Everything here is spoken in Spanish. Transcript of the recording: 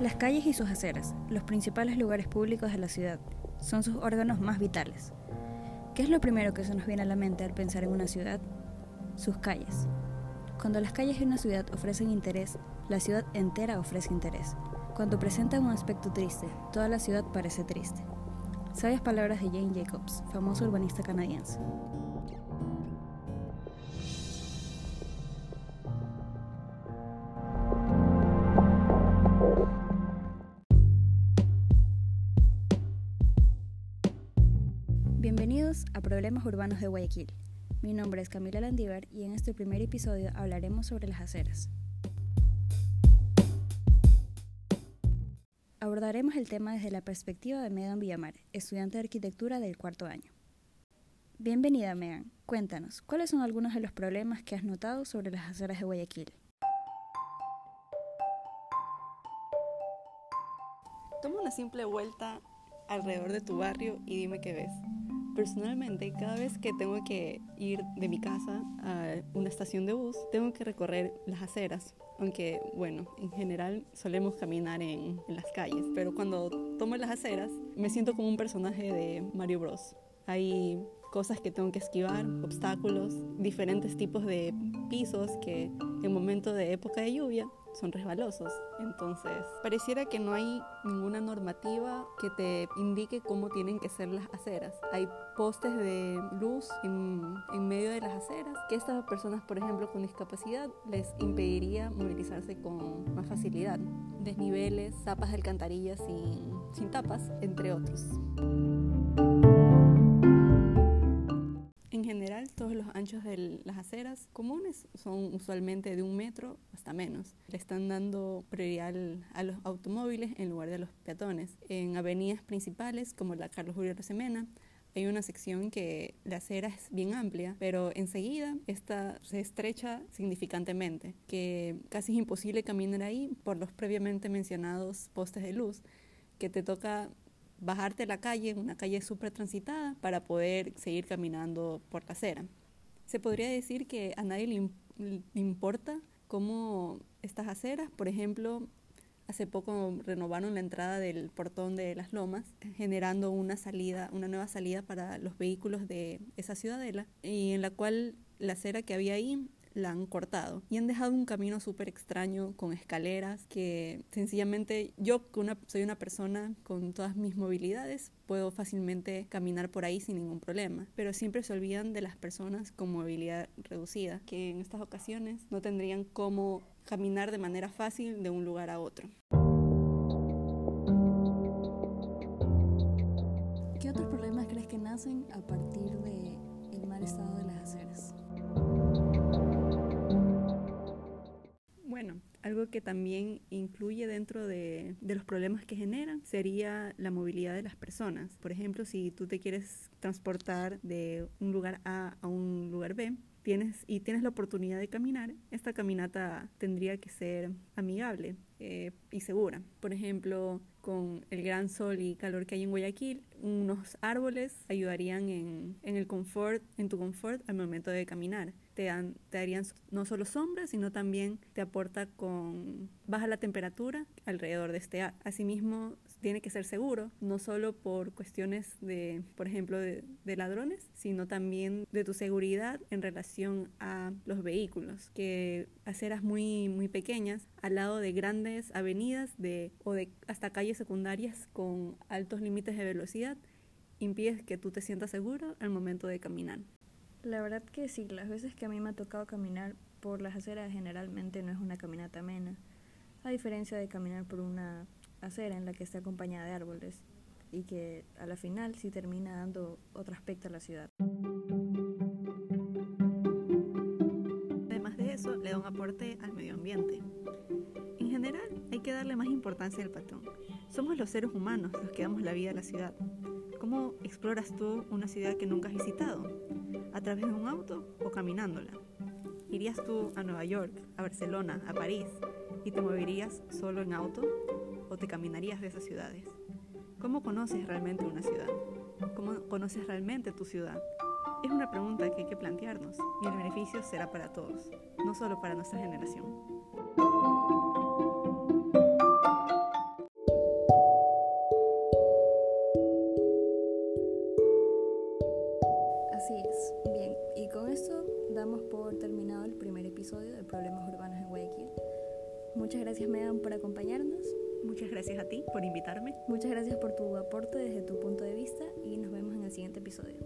Las calles y sus aceras, los principales lugares públicos de la ciudad, son sus órganos más vitales. ¿Qué es lo primero que se nos viene a la mente al pensar en una ciudad? Sus calles. Cuando las calles de una ciudad ofrecen interés, la ciudad entera ofrece interés. Cuando presentan un aspecto triste, toda la ciudad parece triste. Sabias palabras de Jane Jacobs, famoso urbanista canadiense. Bienvenidos a Problemas Urbanos de Guayaquil. Mi nombre es Camila Landívar y en este primer episodio hablaremos sobre las aceras. Abordaremos el tema desde la perspectiva de Megan Villamar, estudiante de arquitectura del cuarto año. Bienvenida Megan, cuéntanos, ¿cuáles son algunos de los problemas que has notado sobre las aceras de Guayaquil? Toma una simple vuelta alrededor de tu barrio y dime qué ves. Personalmente, cada vez que tengo que ir de mi casa a una estación de bus, tengo que recorrer las aceras. Aunque, bueno, en general solemos caminar en, las calles, pero cuando tomo las aceras me siento como un personaje de Mario Bros. Hay cosas que tengo que esquivar, obstáculos, diferentes tipos de pisos que en momento de época de lluvia son resbalosos. Entonces, pareciera que no hay ninguna normativa que te indique cómo tienen que ser las aceras. Hay postes de luz en, en medio de las aceras que estas personas, por ejemplo, con discapacidad les impediría movilizarse con más facilidad. Desniveles, tapas de alcantarillas sin, sin tapas, entre otros. Anchos de las aceras comunes son usualmente de un metro hasta menos. Le están dando prioridad a los automóviles en lugar de a los peatones. En avenidas principales, como la Carlos Julio Rosemena, hay una sección que la acera es bien amplia, pero enseguida esta se estrecha significantemente, que casi es imposible caminar ahí por los previamente mencionados postes de luz, que te toca bajarte la calle, una calle súper transitada, para poder seguir caminando por la acera. Se podría decir que a nadie le, importa cómo estas aceras, por ejemplo, hace poco renovaron la entrada del portón de las lomas, generando una salida, una nueva salida para los vehículos de esa ciudadela, y en la cual la acera que había ahí la han cortado y han dejado un camino súper extraño con escaleras que sencillamente yo que soy una persona con todas mis movilidades puedo fácilmente caminar por ahí sin ningún problema pero siempre se olvidan de las personas con movilidad reducida que en estas ocasiones no tendrían cómo caminar de manera fácil de un lugar a otro. ¿Qué otros problemas crees que nacen a partir del el mal estado de que también incluye dentro de, de, los problemas que generan sería la movilidad de las personas. Por ejemplo, si tú te quieres transportar de un lugar A a un lugar B, tienes y tienes la oportunidad de caminar, esta caminata tendría que ser amigable eh, y segura. Por ejemplo, con el gran sol y calor que hay en Guayaquil, unos árboles ayudarían en, en el confort, en tu confort al momento de caminar. Te, dan, te darían no solo sombra, sino también te aporta con baja la temperatura alrededor de este ar. Asimismo, tiene que ser seguro, no solo por cuestiones de, por ejemplo, de, de, ladrones, sino también de tu seguridad en relación a los vehículos, que aceras muy, muy pequeñas, al lado de grandes avenidas de, o de hasta calles secundarias con altos límites de velocidad, impides que tú te sientas seguro al momento de caminar. La verdad que sí, las veces que a mí me ha tocado caminar por las aceras generalmente no es una caminata amena, a diferencia de caminar por una acera en la que está acompañada de árboles y que a la final sí termina dando otro aspecto a la ciudad. Eso, le da un aporte al medio ambiente. En general, hay que darle más importancia al patrón. Somos los seres humanos los que damos la vida a la ciudad. ¿Cómo exploras tú una ciudad que nunca has visitado? ¿A través de un auto o caminándola? ¿Irías tú a Nueva York, a Barcelona, a París y te moverías solo en auto? ¿O te caminarías de esas ciudades? ¿Cómo conoces realmente una ciudad? ¿Cómo conoces realmente tu ciudad? Es una pregunta que hay que el beneficio será para todos, no solo para nuestra generación. Así es. Bien, y con esto damos por terminado el primer episodio de Problemas Urbanos en Guayaquil. Muchas gracias, Medan, por acompañarnos. Muchas gracias a ti por invitarme. Muchas gracias por tu aporte desde tu punto de vista y nos vemos en el siguiente episodio.